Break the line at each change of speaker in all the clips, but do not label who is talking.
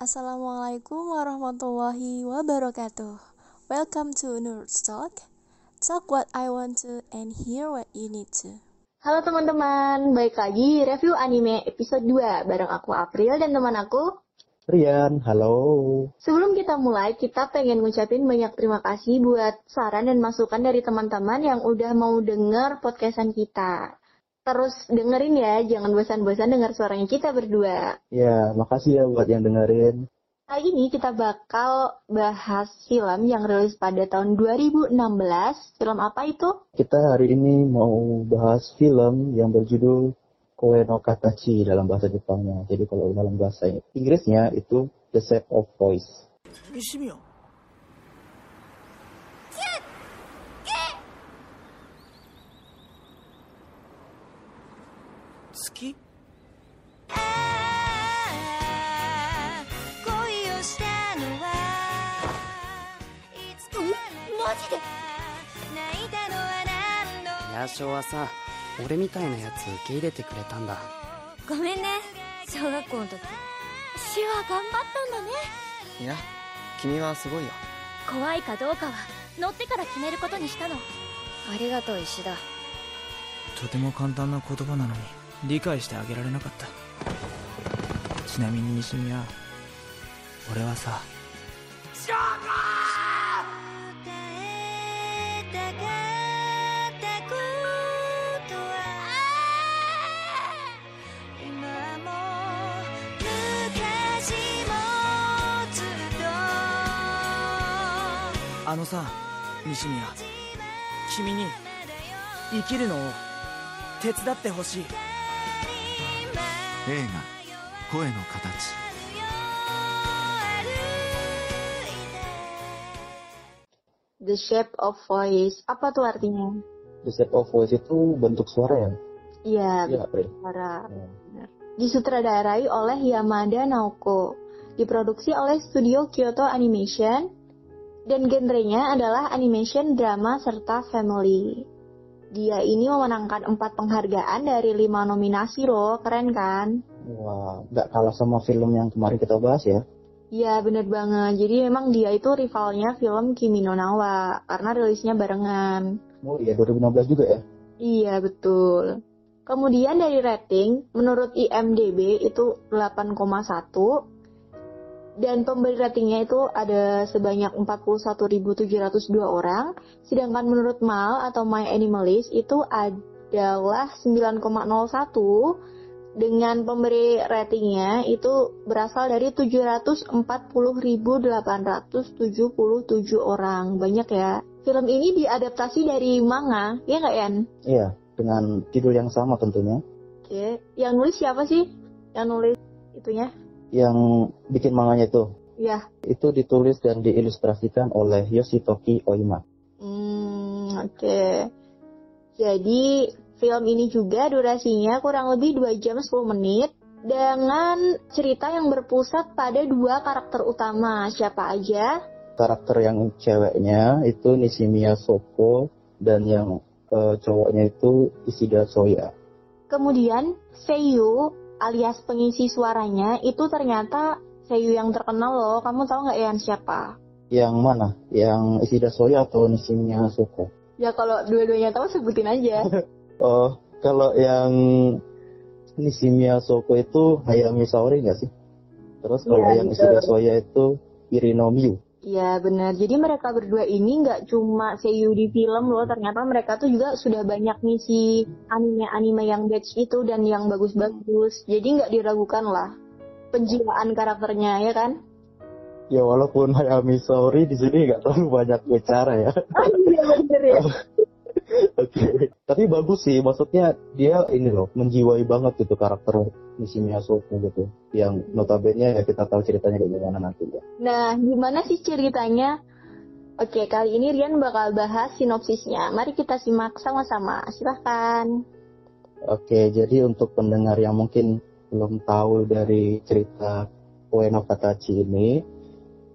Assalamualaikum warahmatullahi wabarakatuh. Welcome to Nerds Talk. Talk what I want to and hear what you need to.
Halo teman-teman, balik lagi review anime episode 2 bareng aku April dan teman aku
Rian, halo.
Sebelum kita mulai, kita pengen ngucapin banyak terima kasih buat saran dan masukan dari teman-teman yang udah mau denger podcastan kita. Terus dengerin ya, jangan bosan-bosan dengar suaranya kita berdua.
Ya, makasih ya buat yang dengerin.
Kali ini kita bakal bahas film yang rilis pada tahun 2016. Film apa itu?
Kita hari ini mau bahas film yang berjudul Koe no Katachi dalam bahasa Jepangnya. Jadi kalau dalam bahasa Inggrisnya itu The Shape of Voice.
西宮月
恋をしたのはいつからマジで？泣いたのは何度
ヤシオはさ俺みたいなやつ受け入れてくれたんだ。
ごめんね。小学校の時手話頑張ったんだね。
いや君はすごいよ。
怖いかどうかは乗ってから決めることにしたの。ありがとう石田。
とても簡単な言葉なのに理解してあげられなかった。ちなみに西宮俺はさ
答えたかったことは今も昔もずっと
あのさ西宮君に生きるのを手伝ってほしい。
映画「声の形」
The Shape of Voice. Apa tuh artinya?
The Shape of Voice itu bentuk suara ya?
Iya,
Iya, April.
suara. Benar. Disutradarai oleh Yamada Naoko. Diproduksi oleh studio Kyoto Animation. Dan genrenya adalah animation, drama, serta family. Dia ini memenangkan empat penghargaan dari lima nominasi loh, keren kan?
Wah, nggak kalah sama film yang kemarin kita bahas ya?
Iya bener banget. Jadi memang dia itu rivalnya film Kimi no Nawa karena rilisnya barengan.
Oh iya, 2016 juga ya?
Iya betul. Kemudian dari rating, menurut IMDb itu 8,1 dan pemberi ratingnya itu ada sebanyak 41.702 orang, sedangkan menurut MAL atau My Animalist itu adalah 9,01 dengan pemberi ratingnya itu berasal dari 740.877 orang. Banyak ya. Film ini diadaptasi dari manga, ya nggak Yan?
Iya, dengan judul yang sama tentunya.
Oke, yang nulis siapa sih? Yang nulis itunya?
Yang bikin manganya itu,
Ya,
itu ditulis dan diilustrasikan oleh Yoshitoki Oima.
hmm, oke. Jadi film ini juga durasinya kurang lebih 2 jam 10 menit dengan cerita yang berpusat pada dua karakter utama. Siapa aja?
Karakter yang ceweknya itu Nishimiya Soko dan yang eh, cowoknya itu Ishida Soya.
Kemudian Seiyu alias pengisi suaranya itu ternyata Seiyu yang terkenal loh. Kamu tahu nggak Yan siapa?
Yang mana? Yang Ishida Soya atau Nishimiya Soko?
Ya kalau dua-duanya tahu sebutin aja.
Oh, kalau yang Nishimiya Soko itu Hayami Saori nggak sih? Terus kalau
Iya,
yang
betul.
Ishida Soya itu Irino Miyu.
Iya benar. Jadi mereka berdua ini nggak cuma seiyu di film loh. Ternyata mereka tuh juga sudah banyak ngisi anime-anime yang batch itu dan yang bagus-bagus. Jadi nggak diragukan lah penjiwaan karakternya ya kan?
Ya walaupun Hayami Saori di sini nggak terlalu banyak bicara ya.
Oh iya bener ya.
Oke. Tapi bagus sih, maksudnya dia ini loh menjiwai banget gitu karakter Nishimiya Soko gitu. Yang notabene ya kita tahu ceritanya kayak gimana nanti ya.
Nah gimana sih ceritanya? Oke kali ini Rian bakal bahas sinopsisnya. Mari kita simak sama-sama. Silahkan.
Oke, jadi untuk pendengar yang mungkin belum tahu dari cerita Ueno Katachi ini,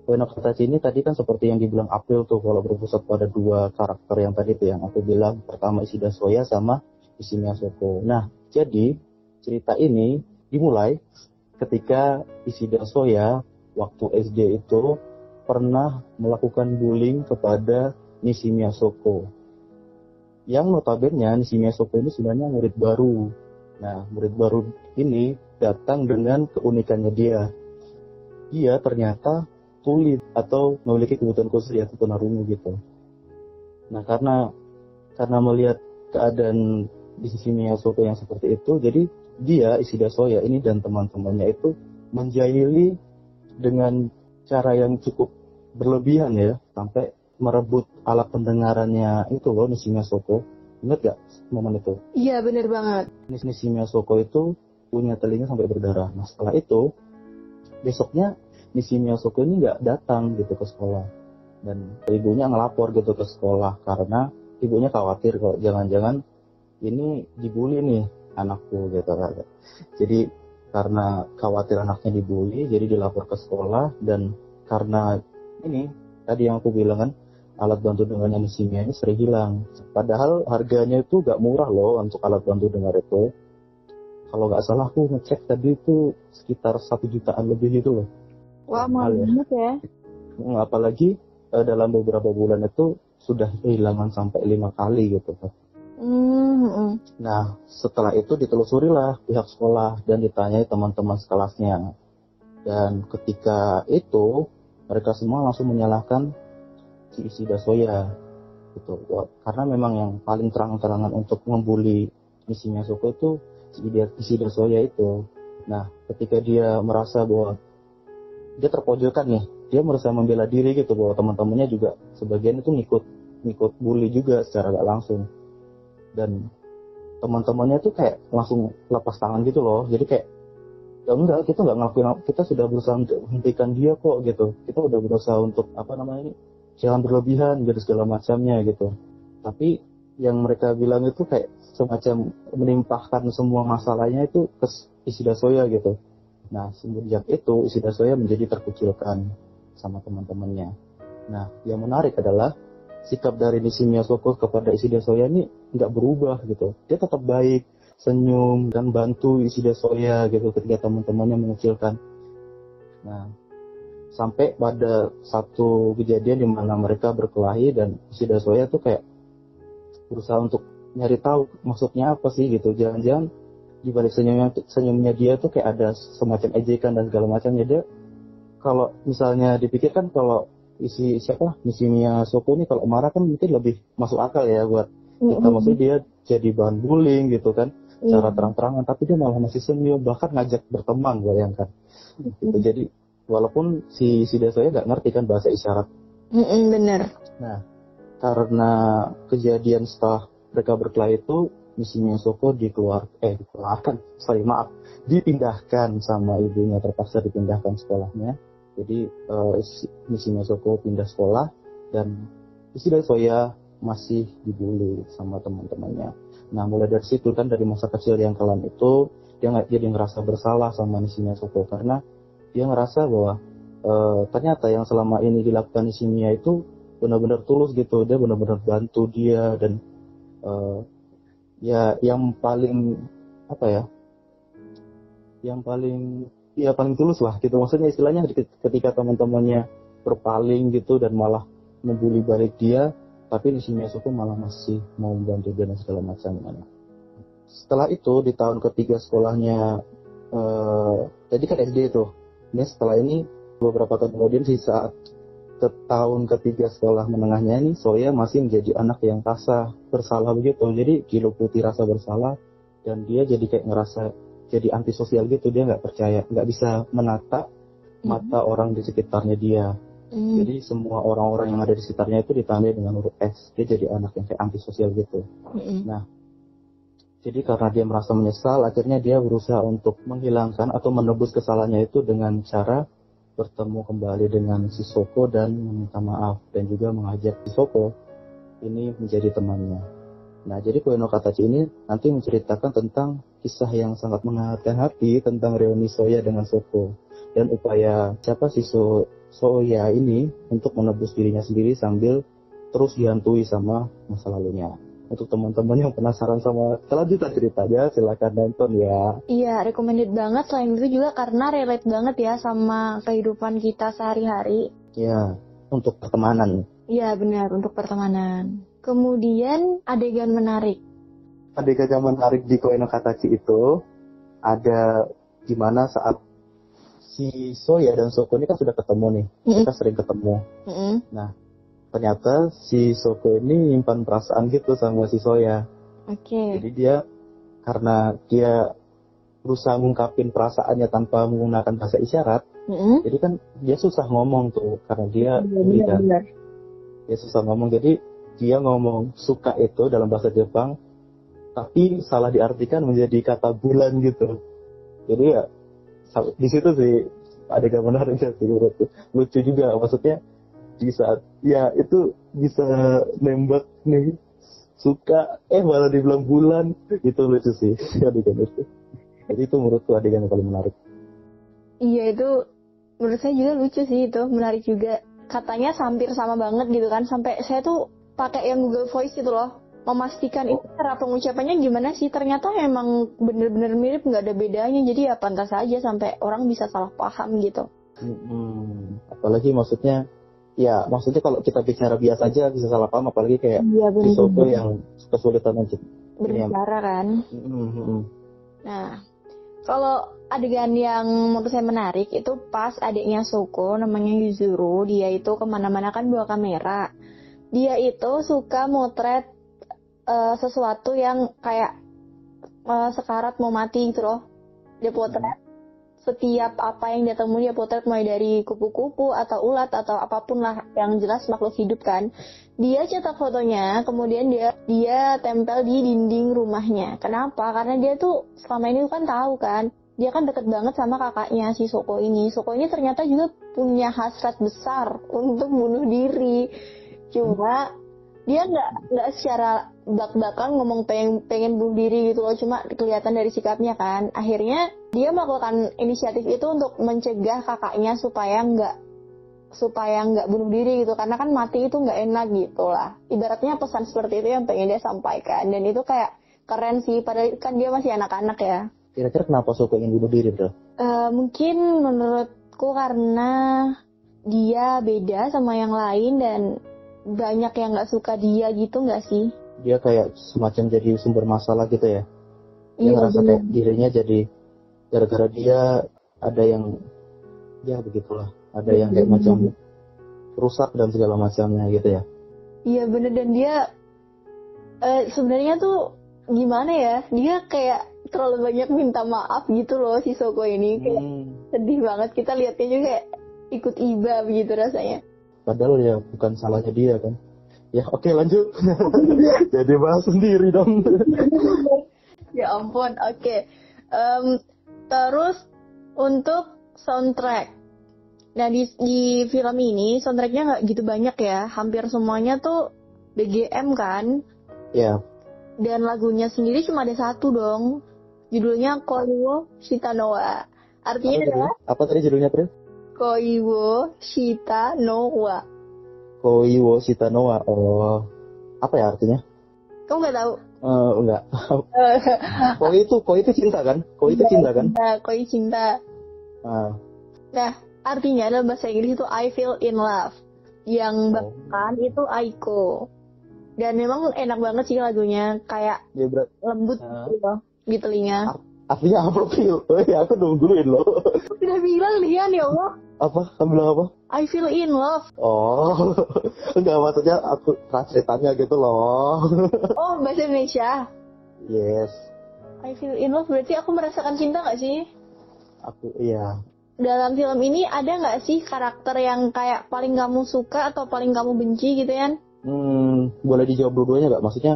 Ueno Katachi ini tadi kan seperti yang dibilang April tuh kalau berpusat pada dua karakter yang tadi tuh yang aku bilang pertama Ishida Soya sama Ishimiya Soko. Nah, jadi cerita ini dimulai ketika Ishida Soya waktu SD itu pernah melakukan bullying kepada Nishimiya Soko. Yang notabene Nishimiya Soko ini sebenarnya murid baru. Nah, murid baru ini datang dengan keunikannya dia. Dia ternyata tuli atau memiliki kebutuhan khusus yaitu tunarungu gitu. Nah, karena karena melihat keadaan di sisi Miyasoko yang seperti itu, jadi dia Isida Soya ini dan teman-temannya itu menjahili dengan cara yang cukup berlebihan ya sampai merebut alat pendengarannya itu loh Nishimiya Soko. Ingat gak momen itu?
Iya bener banget.
Nishimiya Soko itu punya telinga sampai berdarah. Nah setelah itu besoknya Nishimiya Soko ini nggak datang gitu ke sekolah dan ibunya ngelapor gitu ke sekolah karena ibunya khawatir kalau jangan-jangan ini dibully nih anakku gitu kan. Jadi karena khawatir anaknya dibully, jadi dilapor ke sekolah dan karena ini tadi yang aku bilang kan alat bantu dengarnya Nishimiya ini sering hilang. Padahal harganya itu gak murah loh untuk alat bantu dengar itu. Kalau nggak salah aku ngecek tadi itu sekitar satu jutaan lebih itu loh.
Wah mahal banget ya.
Hmm, Apalagi eh, dalam beberapa bulan itu sudah kehilangan sampai lima kali gitu
Hmm,
Nah, setelah itu ditelusurilah pihak sekolah dan ditanyai teman-teman sekelasnya. Dan ketika itu, mereka semua langsung menyalahkan si Ishida Soya. Gitu. Karena memang yang paling terang-terangan untuk membuli Nishimiya Soko itu si Ishida Soya itu. Nah, ketika dia merasa bahwa dia terpojokkan nih, dia merasa membela diri gitu bahwa teman-temannya juga sebagian itu ngikut ngikut bully juga secara gak langsung dan teman-temannya tuh kayak langsung lepas tangan gitu loh. Jadi kayak ya enggak kita nggak ngelakuin kita sudah berusaha untuk menghentikan dia kok gitu. Kita udah berusaha untuk apa namanya ini jangan berlebihan gitu segala macamnya gitu. Tapi yang mereka bilang itu kayak semacam menimpahkan semua masalahnya itu ke Ishida Soya gitu. Nah semenjak itu Ishida Soya menjadi terkucilkan sama teman-temannya. Nah yang menarik adalah sikap dari Nishimiya Soko kepada Ishida Soya ini nggak berubah gitu. Dia tetap baik, senyum dan bantu Ishida Soya gitu ketika teman-temannya mengecilkan. Nah, sampai pada satu kejadian di mana mereka berkelahi dan Ishida Soya tuh kayak berusaha untuk nyari tahu maksudnya apa sih gitu. Jangan-jangan di balik senyumnya senyumnya dia tuh kayak ada semacam ejekan dan segala macamnya dia kalau misalnya dipikirkan kalau isi siapa? Nishimiya Soko ini kalau marah kan mungkin lebih masuk akal ya buat kita. Maksudnya dia jadi bahan bullying gitu kan secara terang-terangan tapi dia malah masih senyum bahkan ngajak berteman bayangkan. Gitu. Jadi walaupun si si Desoya nggak ngerti kan bahasa isyarat.
Mm-mm, bener.
nah karena kejadian setelah mereka berkelahi itu Nishimiya Soko dikeluar eh dikeluarkan sorry maaf dipindahkan sama ibunya terpaksa dipindahkan sekolahnya jadi eh, si- Nishimiya Soko pindah sekolah dan Ishida Soya masih dibully sama teman-temannya. Nah mulai dari situ kan dari masa kecil yang kelam itu dia nggak jadi ngerasa bersalah sama Nishimiya Soko karena dia ngerasa bahwa eh, ternyata yang selama ini dilakukan Nishimiya itu benar-benar tulus gitu dia benar-benar bantu dia dan eh, ya yang paling apa ya yang paling ya paling tulus lah gitu. Maksudnya istilahnya ketika teman-temannya berpaling gitu dan malah membuli balik dia tapi di sini Yasuko malah masih mau membantu dia dan segala macam setelah itu di tahun ketiga sekolahnya eh jadi kan SD itu ini setelah ini beberapa tahun kemudian di saat ke tahun ketiga sekolah menengahnya ini Soya masih menjadi anak yang rasa bersalah begitu. Jadi diluputi rasa bersalah dan dia jadi kayak ngerasa jadi antisosial gitu dia nggak percaya nggak bisa menata mata orang di sekitarnya dia
Mm.
jadi semua orang-orang yang ada di sekitarnya itu ditandai dengan huruf S dia jadi anak yang kayak antisosial gitu
Mm-mm.
jadi karena dia merasa menyesal akhirnya dia berusaha untuk menghilangkan atau menebus kesalahannya itu dengan cara bertemu kembali dengan Sisoko dan meminta maaf dan juga mengajak Sisoko ini menjadi temannya Nah, jadi Koe no Katachi ini nanti menceritakan tentang kisah yang sangat menghangatkan hati tentang reuni Soya dengan Soko dan upaya siapa si So- Soya ini untuk menebus dirinya sendiri sambil terus dihantui sama masa lalunya. untuk teman-teman yang penasaran sama kelanjutan ceritanya silahkan nonton ya
Iya, recommended banget. Selain itu juga karena relate banget ya sama kehidupan kita sehari-hari.
ya untuk pertemanan
Iya, benar untuk pertemanan. Kemudian adegan menarik.
adegan yang menarik di Koe no Katachi itu ada gimana saat si Soya dan Soko ini kan sudah ketemu nih
Mm-mm.
mereka sering ketemu
Mm-mm.
ternyata si Soko ini nyimpan perasaan gitu sama si Soya
Oke.
jadi dia karena dia berusaha ngungkapin perasaannya tanpa menggunakan bahasa isyarat
Mm-mm.
jadi kan dia susah ngomong tuh karena dia kan
benar.
dia susah ngomong jadi dia ngomong suka itu dalam bahasa Jepang tapi salah diartikan menjadi kata bulan gitu. Jadi ya di situ sih adegan menariknya sih menurutku. Lucu juga maksudnya di saat ya itu bisa nembak nih suka eh malah dibilang bulan itu lucu sih adegan itu. Jadi itu menurutku adegan yang paling menarik.
Iya itu menurut saya juga lucu sih itu menarik juga. Katanya hampir sama banget gitu kan sampai saya tuh pakai yang Google Voice itu loh. Memastikan itu cara pengucapannya gimana sih? Ternyata emang bener-bener mirip nggak ada bedanya. Jadi ya pantas aja sampai orang bisa salah paham gitu.
Hmm, apalagi maksudnya ya maksudnya kalau kita bicara biasa aja bisa salah paham apalagi kayak
iya
di Soko yang kesulitan aja.
Berbicara kan
Hmm, hmm, hmm.
Nah, kalau adegan yang menurut saya menarik itu pas adiknya Soko, namanya Yuzuru, dia itu ke mana-mana kan bawa kamera. Dia itu suka motret eh, sesuatu yang kayak eh, sekarat mau mati gitu loh. Dia potret setiap apa yang dia temui dia potret mulai dari kupu-kupu atau ulat atau apa pun lah yang jelas makhluk hidup kan. Dia cetak fotonya, kemudian dia dia tempel di dinding rumahnya. Kenapa? Karena dia tuh selama ini kan tahu kan, dia kan deket banget sama kakaknya si Soko ini. Soko ini ternyata juga punya hasrat besar untuk bunuh diri. Cuma dia nggak nggak secara belak-belakan ngomong pengen pengen bunuh diri gitu loh. Cuma kelihatan dari sikapnya kan. Akhirnya dia melakukan inisiatif itu untuk mencegah kakaknya supaya nggak supaya nggak bunuh diri gitu. Karena kan mati itu nggak enak gitu lah. Ibaratnya pesan seperti itu yang pengen dia sampaikan. Dan itu kayak keren sih. Padahal kan dia masih anak-anak ya.
Kira-kira kenapa Soko ingin bunuh diri bro?
Eh, mungkin menurutku karena dia beda sama yang lain dan banyak yang nggak suka dia gitu nggak sih?
Dia kayak semacam jadi sumber masalah gitu ya. Dia
Iya,
ngerasa
bener.
kayak dirinya jadi gara-gara dia ada yang ya begitulah. Ada yang kayak
Iya,
macam rusak dan segala macamnya gitu ya.
Iya bener. Dan dia eh, sebenarnya tuh gimana ya? Dia kayak terlalu banyak minta maaf gitu loh si Soko ini. Kayak
Hmm,
sedih banget. Kita lihatnya juga ikut iba begitu rasanya
padahal ya bukan salahnya dia kan? Ya oke lanjut. Jadi bahas sendiri dong.
Ya ampun oke. Em, terus untuk soundtrack. Nah di, di film ini soundtracknya nggak gitu banyak ya. Hampir semuanya tuh BGM kan?
Ya.
Dan lagunya sendiri cuma ada satu dong. Judulnya Koiwo Shitanowa
apa
artinya
tadi?
adalah
apa tadi judulnya Pril
Koiwo Shitanowa
Koiwo Shitanoa oh apa ya artinya?
Kamu nggak tahu?
Eh, enggak koi itu koi itu cinta kan? Koi itu cinta kan?
nah Koi cinta.
Ah,
nah artinya dalam bahasa Inggris itu I feel in love. Yang bahkan itu Aiko dan memang enak banget sih lagunya kayak
berat.
lembut
Ah.
gitu di telinga.
Artinya apa Pril oh ya aku nungguin loh.
Sudah bilang Lian ya Allah.
Apa? Kamu bilang apa?
I feel in love.
Oh, enggak maksudnya aku translatannya gitu loh.
oh bahasa Indonesia?
Yes,
I feel in love berarti aku merasakan cinta gak sih?
Aku iya.
dalam film ini ada nggak sih karakter yang kayak paling kamu suka atau paling kamu benci gitu ya?
Hmm, boleh dijawab dua-duanya nggak? Maksudnya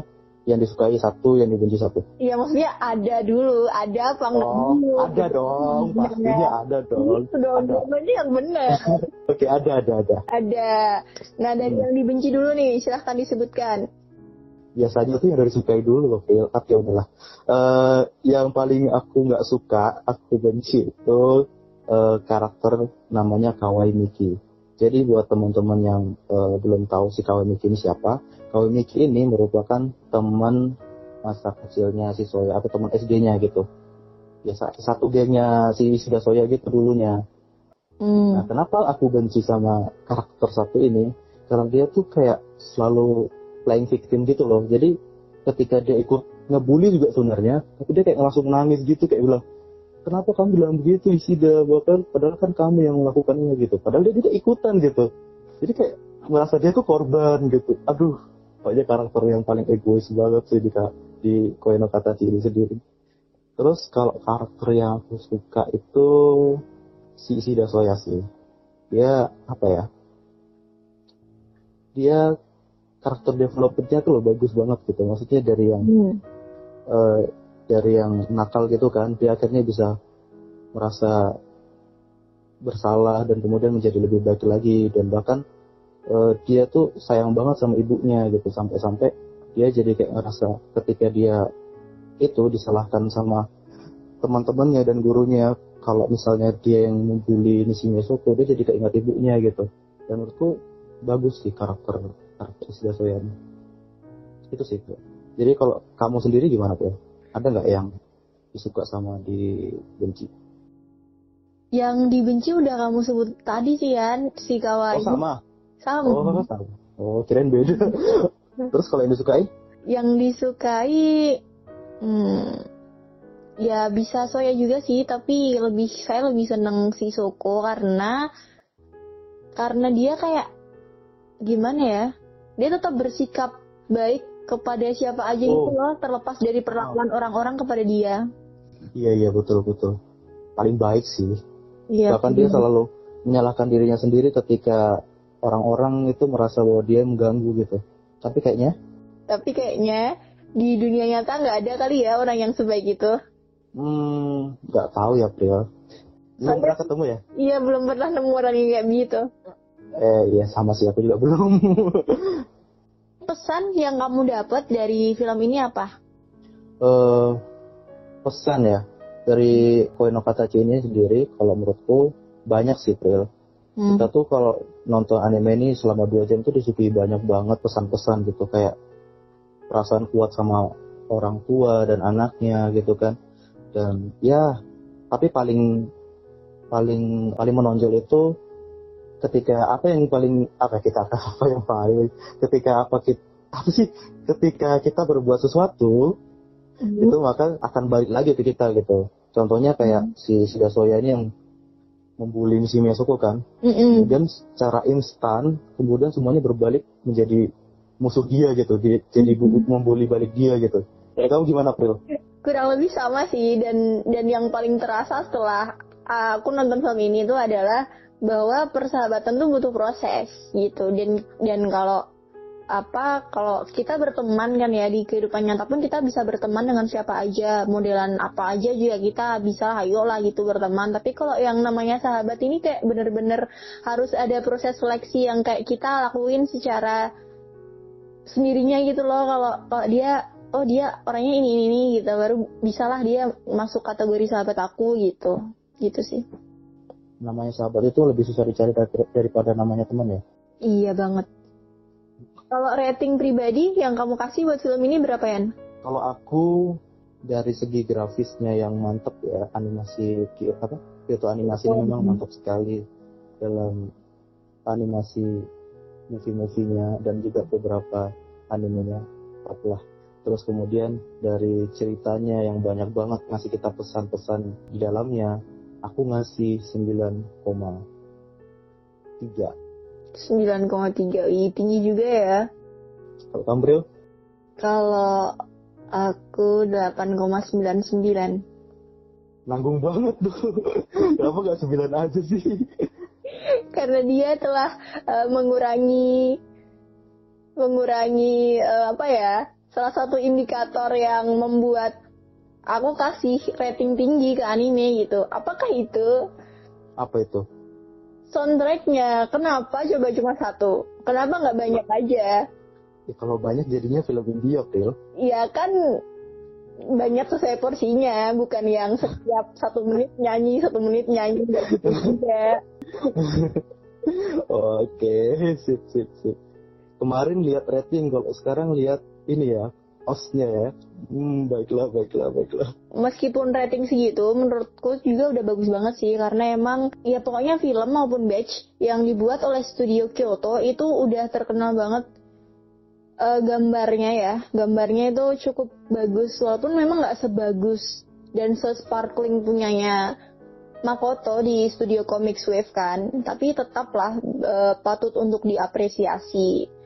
yang disukai satu, yang dibenci satu.
Iya maksudnya ada dulu, ada apa enggak
Oh,
dulu?
ada dong, pastinya ada dong.
Itu dong,
Ada.
jawabannya yang benar.
Oke, ada, ada, ada.
ada. Nah dari
Hmm.
yang dibenci dulu nih, silahkan disebutkan.
Biasanya tuh yang dari sukai dulu loh, Phil. Tapi ya udahlah. Eh, yang paling aku nggak suka, aku benci itu eh, karakter namanya Kawaii Miki. Jadi buat teman-teman yang uh, belum tahu si Kawemiki ini siapa, Kawemiki ini merupakan teman masa kecilnya si Soya atau teman SD-nya gitu. Ya satu gengnya si Shida Soya gitu dulunya. Hmm. Nah, kenapa aku benci sama karakter satu ini? Karena dia tuh kayak selalu playing victim gitu loh. Jadi ketika dia ikut ngebully juga sebenarnya, tapi dia kayak langsung nangis gitu kayak bilang, kenapa kamu bilang begitu Isida bahkan padahal kan kamu yang melakukannya gitu. Padahal dia tidak ikutan gitu. Jadi kayak merasa dia tuh korban gitu. Aduh pokoknya karakter yang paling egois banget sih di di Koeno Kata ini sendiri. Terus kalau karakter yang aku suka itu si Isida Soya sih. Dia apa ya? Dia karakter developmentnya tuh loh bagus banget gitu. Maksudnya dari yang hmm. uh, dari yang nakal gitu kan dia akhirnya bisa merasa bersalah dan kemudian menjadi lebih baik lagi. Dan bahkan uh, dia tuh sayang banget sama ibunya gitu. Sampai-sampai dia jadi kayak ngerasa ketika dia itu disalahkan sama teman-temannya dan gurunya kalau misalnya dia yang membuli Nishimiya Soko dia jadi kayak ingat ibunya gitu. Dan menurutku bagus sih karakter karakter Shida Soyani. Itu sih jadi kalau kamu sendiri gimana tuh ada nggak yang disuka sama dibenci?
Yang dibenci udah kamu sebut tadi sih Yan, si kawaii.
Oh sama.
Sama.
Oh sama. Oh kirain beda. Terus kalau yang disukai?
Yang disukai, hmm, ya bisa Soya juga sih, tapi lebih saya lebih seneng si Soko karena karena dia kayak gimana ya? Dia tetap bersikap baik kepada siapa aja oh. itu loh terlepas dari perlakuan orang-orang kepada dia.
Iya iya betul betul. Paling baik sih. Iya, bahkan dia selalu menyalahkan dirinya sendiri ketika orang-orang itu merasa bahwa dia mengganggu gitu. Tapi kayaknya?
Tapi kayaknya di dunia nyata nggak ada kali ya orang yang sebaik itu.
Hmm nggak tahu ya Priya belum pernah ketemu ya?
Iya belum pernah nemu orang yang kayak begitu.
Eh iya sama sih. Aku juga belum
pesan yang kamu dapat dari film ini apa?
Uh, pesan ya dari Koino Katachi ini sendiri kalau menurutku banyak sih Pril. Hmm. Kita tuh kalau nonton anime ini selama dua jam tuh disukai banyak banget pesan-pesan gitu kayak perasaan kuat sama orang tua dan anaknya gitu kan. Dan ya tapi paling paling paling menonjol itu ketika apa yang paling apa kita apa yang paling ketika apa kita apa sih ketika kita berbuat sesuatu mm. itu maka akan balik lagi ke kita gitu contohnya kayak mm. si Shidasoya ini yang membuli si Miyasuko kan mm -mm. kemudian secara instan kemudian semuanya berbalik menjadi musuh dia gitu jadi jadi mm. membuli balik dia gitu ya kamu gimana April
kurang lebih sama sih dan dan yang paling terasa setelah aku nonton film ini itu adalah bahwa persahabatan tuh butuh proses gitu. Dan dan kalau apa kalau kita berteman kan ya di kehidupan nyata pun kita bisa berteman dengan siapa aja. Modelan apa aja juga kita bisa ayo lah gitu berteman. Tapi kalau yang namanya sahabat ini kayak bener-bener harus ada proses seleksi yang kayak kita lakuin secara sendirinya gitu loh. Kalau kalau dia oh dia orangnya ini ini, ini gitu. Baru bisalah dia masuk kategori sahabat aku gitu. Gitu sih
namanya sahabat itu lebih susah dicari daripada namanya teman ya?
Iya banget. Kalau rating pribadi yang kamu kasih buat film ini berapa ya?
Kalau aku dari segi grafisnya yang mantep ya animasi apa itu animasi oh, memang hmm. mantap sekali dalam animasi movie-movie-nya dan juga beberapa animenya lah terus kemudian dari ceritanya yang banyak banget ngasih kita pesan-pesan di dalamnya aku ngasih 9,3
9,3 Ih, tinggi juga ya.
Kalau kamu
kalau aku 8,99
nanggung banget tuh. Kenapa gak 9 aja sih?
Karena dia telah uh, mengurangi mengurangi uh, apa ya salah satu indikator yang membuat aku kasih rating tinggi ke anime gitu. Apakah itu?
Apa itu?
Soundtracknya, kenapa coba cuma satu? Kenapa nggak banyak aja?
Ya, kalau banyak jadinya film India, Phil.
Iya kan banyak sesuai porsinya, bukan yang setiap satu menit nyanyi, satu menit nyanyi, gitu juga.
Oke, sip sip sip. Kemarin lihat rating, kalau sekarang lihat ini ya, osnya ya. Hmm, baiklah, baiklah, baiklah.
Meskipun rating segitu, menurutku juga udah bagus banget sih, karena emang ya pokoknya film maupun batch yang dibuat oleh studio Kyoto itu udah terkenal banget uh, gambarnya ya. Gambarnya itu cukup bagus, walaupun memang nggak sebagus dan se-sparkling punyanya Makoto di studio Comics Wave kan, tapi tetaplah uh, patut untuk diapresiasi.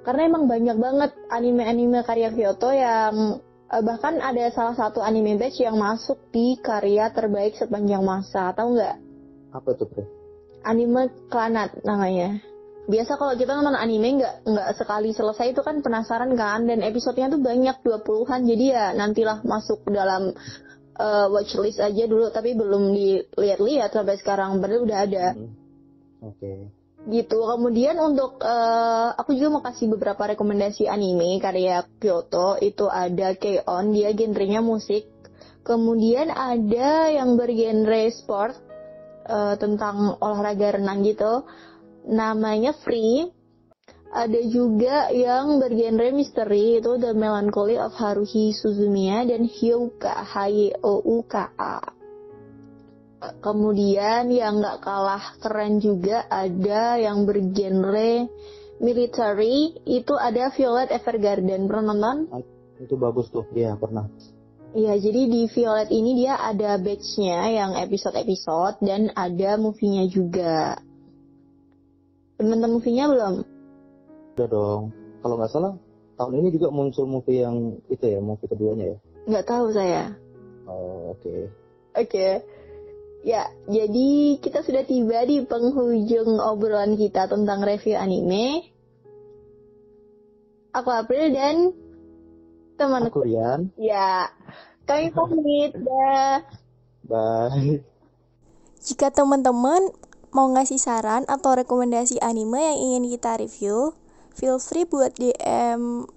Karena emang banyak banget anime-anime karya Kyoto yang uh, bahkan ada salah satu anime batch yang masuk di karya terbaik sepanjang masa, tahu nggak?
Apa tuh, Bro?
Anime Klanat namanya. Biasa kalau kita nonton anime nggak nggak sekali selesai itu kan penasaran kan dan episodenya tuh banyak 20-an jadi ya nantilah masuk dalam uh, watchlist aja dulu tapi belum dilihat-lihat sampai sekarang padahal udah ada.
Hmm. Oke. Okay.
Gitu. Kemudian untuk uh, aku juga mau kasih beberapa rekomendasi anime karya Kyoto itu ada K-On dia genrenya musik. Kemudian ada yang bergenre sport uh, tentang olahraga renang gitu. Namanya Free ada juga yang bergenre misteri itu The Melancholy of Haruhi Suzumiya dan Hyouka H O U K A. Kemudian yang nggak kalah keren juga ada yang bergenre military itu ada Violet Evergarden pernah nonton?
Itu bagus tuh, iya pernah.
Iya, jadi di Violet ini dia ada batch-nya yang episode-episode dan ada movie-nya juga. Temen-temen movie-nya belum?
Udah dong. Kalau nggak salah tahun ini juga muncul movie yang itu ya, movie keduanya ya?
Nggak tahu saya.
Oh, oke. Okay.
Oke. Okay. Ya, jadi kita sudah tiba di penghujung obrolan kita tentang review anime. Aku April dan teman
aku Rian.
Ya, kami pamit dah.
Bye.
Jika teman-teman mau ngasih saran atau rekomendasi anime yang ingin kita review, feel free buat DM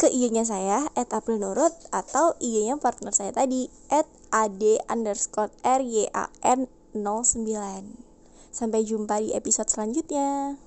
ke IG-nya saya at April Nurut atau IG-nya partner saya tadi at ad underscore r y a n 09 sampai jumpa di episode selanjutnya